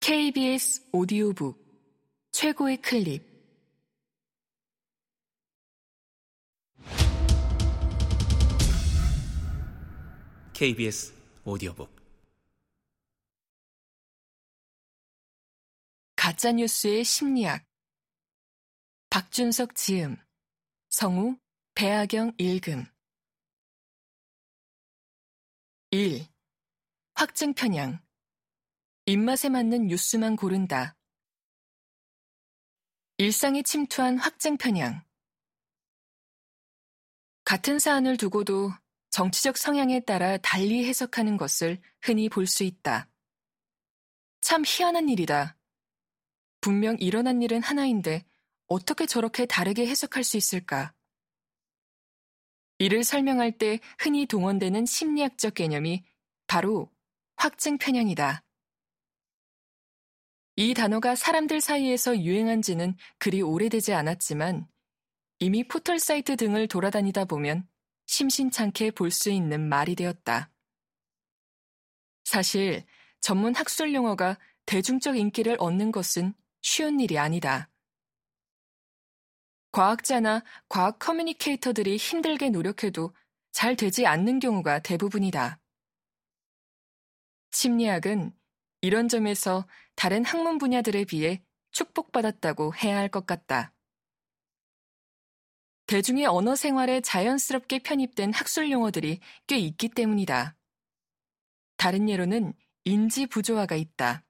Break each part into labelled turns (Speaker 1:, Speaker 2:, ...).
Speaker 1: KBS 오디오북 최고의 클립.
Speaker 2: KBS 오디오북.
Speaker 1: 가짜 뉴스의 심리학. 박준석 지음 성우 배아경 읽음. 1. 확증 편향 입맛에 맞는 뉴스만 고른다. 일상에 침투한 확증 편향 같은 사안을 두고도 정치적 성향에 따라 달리 해석하는 것을 흔히 볼 수 있다. 참 희한한 일이다. 분명 일어난 일은 하나인데 어떻게 저렇게 다르게 해석할 수 있을까? 이를 설명할 때 흔히 동원되는 심리학적 개념이 바로 확증 편향이다. 이 단어가 사람들 사이에서 유행한 지는 그리 오래되지 않았지만 이미 포털 사이트 등을 돌아다니다 보면 심심찮게 볼 수 있는 말이 되었다. 사실 전문 학술 용어가 대중적 인기를 얻는 것은 쉬운 일이 아니다. 과학자나 과학 커뮤니케이터들이 힘들게 노력해도 잘 되지 않는 경우가 대부분이다. 심리학은 이런 점에서 다른 학문 분야들에 비해 축복받았다고 해야 할 것 같다. 대중의 언어 생활에 자연스럽게 편입된 학술 용어들이 꽤 있기 때문이다. 다른 예로는 인지 부조화가 있다.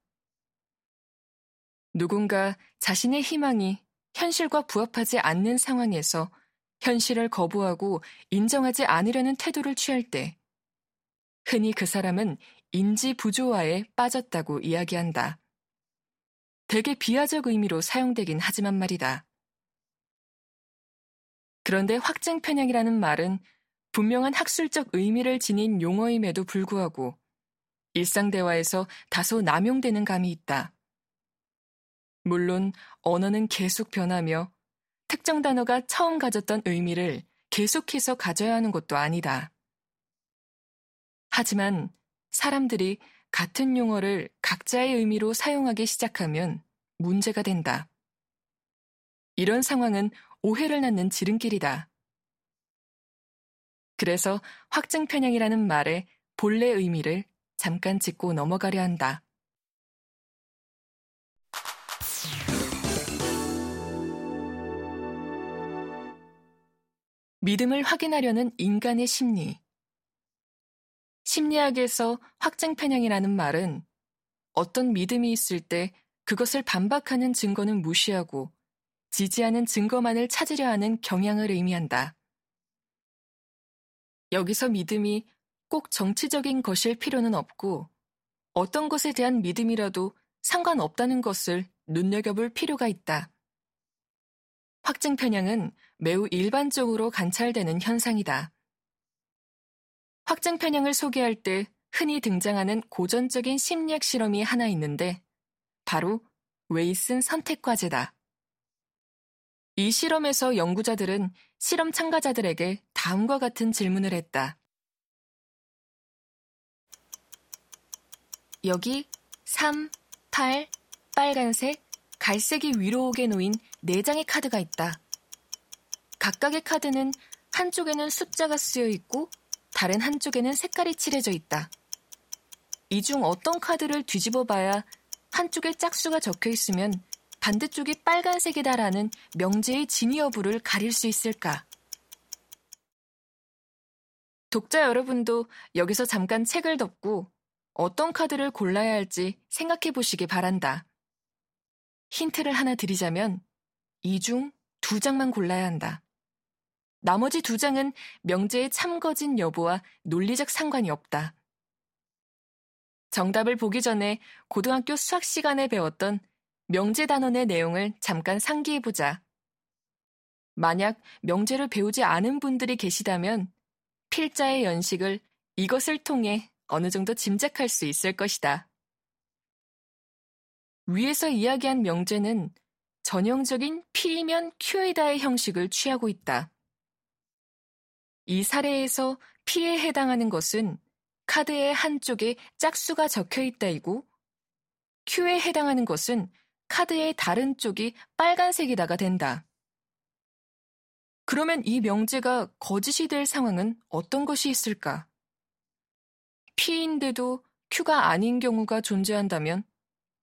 Speaker 1: 누군가 자신의 희망이 현실과 부합하지 않는 상황에서 현실을 거부하고 인정하지 않으려는 태도를 취할 때 흔히 그 사람은 인지 부조화에 빠졌다고 이야기한다. 되게 비하적 의미로 사용되긴 하지만 말이다. 그런데 확증 편향이라는 말은 분명한 학술적 의미를 지닌 용어임에도 불구하고 일상 대화에서 다소 남용되는 감이 있다. 물론 언어는 계속 변하며 특정 단어가 처음 가졌던 의미를 계속해서 가져야 하는 것도 아니다. 하지만 사람들이 같은 용어를 각자의 의미로 사용하기 시작하면 문제가 된다. 이런 상황은 오해를 낳는 지름길이다. 그래서 확증 편향이라는 말의 본래 의미를 잠깐 짚고 넘어가려 한다. 믿음을 확인하려는 인간의 심리. 심리학에서 확증 편향이라는 말은 어떤 믿음이 있을 때 그것을 반박하는 증거는 무시하고 지지하는 증거만을 찾으려 하는 경향을 의미한다. 여기서 믿음이 꼭 정치적인 것일 필요는 없고 어떤 것에 대한 믿음이라도 상관없다는 것을 눈여겨볼 필요가 있다. 확증 편향은 매우 일반적으로 관찰되는 현상이다. 확증 편향을 소개할 때 흔히 등장하는 고전적인 심리학 실험이 하나 있는데 바로 웨이슨 선택 과제다. 이 실험에서 연구자들은 실험 참가자들에게 다음과 같은 질문을 했다. 여기 3, 8, 빨간색, 갈색이 위로 오게 놓인 4장의 카드가 있다. 각각의 카드는 한쪽에는 숫자가 쓰여 있고 다른 한쪽에는 색깔이 칠해져 있다. 이 중 어떤 카드를 뒤집어 봐야 한쪽에 짝수가 적혀 있으면 반대쪽이 빨간색이다라는 명제의 진위 여부를 가릴 수 있을까? 독자 여러분도 여기서 잠깐 책을 덮고 어떤 카드를 골라야 할지 생각해 보시기 바란다. 힌트를 하나 드리자면 이 중 두 장만 골라야 한다. 나머지 두 장은 명제의 참거진 여부와 논리적 상관이 없다. 정답을 보기 전에 고등학교 수학 시간에 배웠던 명제 단원의 내용을 잠깐 상기해보자. 만약 명제를 배우지 않은 분들이 계시다면 필자의 연식을 이것을 통해 어느 정도 짐작할 수 있을 것이다. 위에서 이야기한 명제는 전형적인 P이면 Q이다의 형식을 취하고 있다. 이 사례에서 P에 해당하는 것은 카드의 한쪽에 짝수가 적혀 있다이고 Q에 해당하는 것은 카드의 다른 쪽이 빨간색이다가 된다. 그러면 이 명제가 거짓이 될 상황은 어떤 것이 있을까? P인데도 Q가 아닌 경우가 존재한다면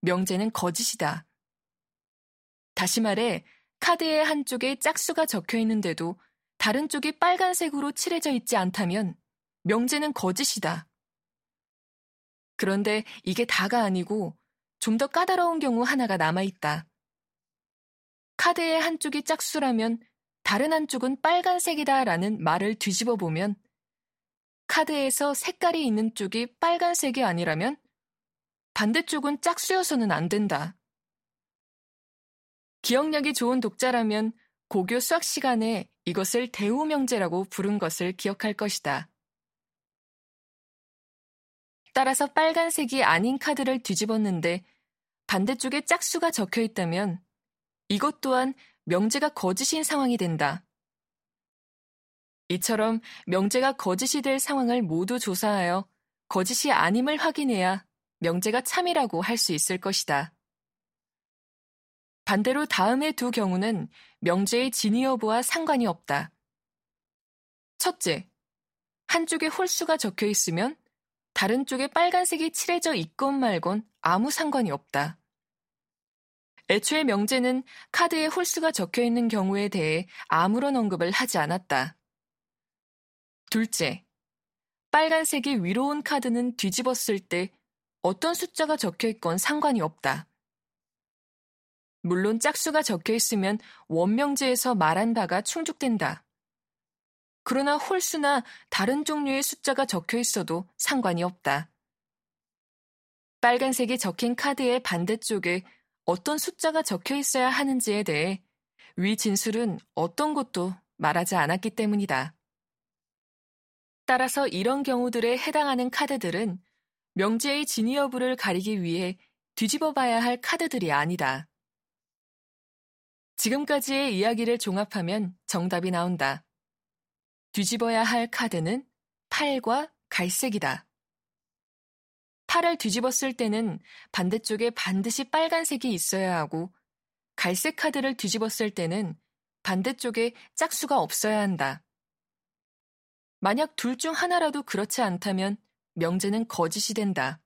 Speaker 1: 명제는 거짓이다. 다시 말해, 카드의 한쪽에 짝수가 적혀 있는데도 다른 쪽이 빨간색으로 칠해져 있지 않다면 명제는 거짓이다. 그런데 이게 다가 아니고 좀 더 까다로운 경우 하나가 남아있다. 카드의 한쪽이 짝수라면 다른 한쪽은 빨간색이다 라는 말을 뒤집어 보면 카드에서 색깔이 있는 쪽이 빨간색이 아니라면 반대쪽은 짝수여서는 안 된다. 기억력이 좋은 독자라면 고교 수학 시간에 이것을 대우명제라고 부른 것을 기억할 것이다. 따라서 빨간색이 아닌 카드를 뒤집었는데 반대쪽에 짝수가 적혀 있다면 이것 또한 명제가 거짓인 상황이 된다. 이처럼 명제가 거짓이 될 상황을 모두 조사하여 거짓이 아님을 확인해야 명제가 참이라고 할 수 있을 것이다. 반대로 다음의 두 경우는 명제의 진위 여부와 상관이 없다. 첫째, 한쪽에 홀수가 적혀 있으면 다른 쪽에 빨간색이 칠해져 있건 말건 아무 상관이 없다. 애초에 명제는 카드에 홀수가 적혀 있는 경우에 대해 아무런 언급을 하지 않았다. 둘째, 빨간색이 위로 온 카드는 뒤집었을 때 어떤 숫자가 적혀 있건 상관이 없다. 물론 짝수가 적혀 있으면 원명제에서 말한 바가 충족된다. 그러나 홀수나 다른 종류의 숫자가 적혀 있어도 상관이 없다. 빨간색이 적힌 카드의 반대쪽에 어떤 숫자가 적혀 있어야 하는지에 대해 위 진술은 어떤 것도 말하지 않았기 때문이다. 따라서 이런 경우들에 해당하는 카드들은 명제의 진위 여부를 가리기 위해 뒤집어 봐야 할 카드들이 아니다. 지금까지의 이야기를 종합하면 정답이 나온다. 뒤집어야 할 카드는 8과 갈색이다. 8을 뒤집었을 때는 반대쪽에 반드시 빨간색이 있어야 하고 갈색 카드를 뒤집었을 때는 반대쪽에 짝수가 없어야 한다. 만약 둘 중 하나라도 그렇지 않다면 명제는 거짓이 된다.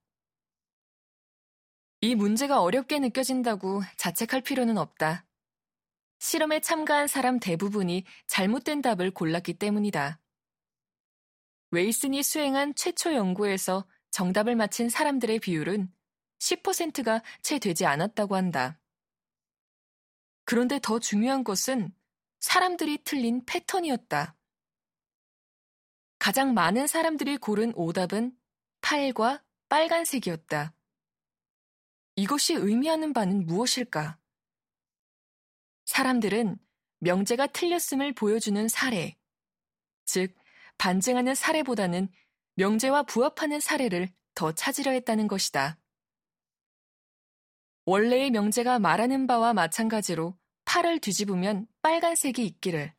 Speaker 1: 이 문제가 어렵게 느껴진다고 자책할 필요는 없다. 실험에 참가한 사람 대부분이 잘못된 답을 골랐기 때문이다. 웨이슨이 수행한 최초 연구에서 정답을 맞힌 사람들의 비율은 10%가 채 되지 않았다고 한다. 그런데 더 중요한 것은 사람들이 틀린 패턴이었다. 가장 많은 사람들이 고른 오답은 8과 빨간색이었다. 이것이 의미하는 바는 무엇일까? 사람들은 명제가 틀렸음을 보여주는 사례, 즉, 반증하는 사례보다는 명제와 부합하는 사례를 더 찾으려 했다는 것이다. 원래의 명제가 말하는 바와 마찬가지로 팔을 뒤집으면 빨간색이 있기를,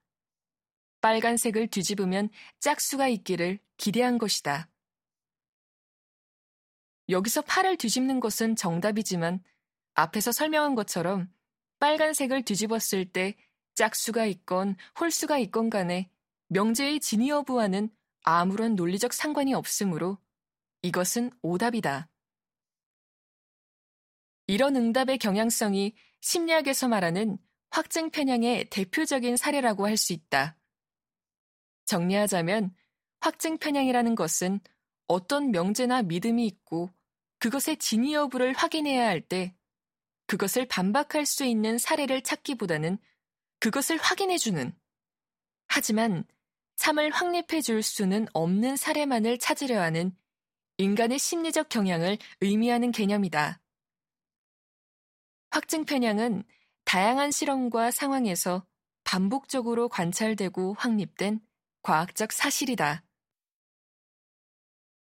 Speaker 1: 빨간색을 뒤집으면 짝수가 있기를 기대한 것이다. 여기서 팔을 뒤집는 것은 정답이지만 앞에서 설명한 것처럼 빨간색을 뒤집었을 때 짝수가 있건 홀수가 있건 간에 명제의 진위 여부와는 아무런 논리적 상관이 없으므로 이것은 오답이다. 이런 응답의 경향성이 심리학에서 말하는 확증 편향의 대표적인 사례라고 할 수 있다. 정리하자면 확증 편향이라는 것은 어떤 명제나 믿음이 있고 그것의 진위 여부를 확인해야 할 때 그것을 반박할 수 있는 사례를 찾기보다는 그것을 확인해주는, 하지만 참을 확립해 줄 수는 없는 사례만을 찾으려 하는 인간의 심리적 경향을 의미하는 개념이다. 확증 편향은 다양한 실험과 상황에서 반복적으로 관찰되고 확립된 과학적 사실이다.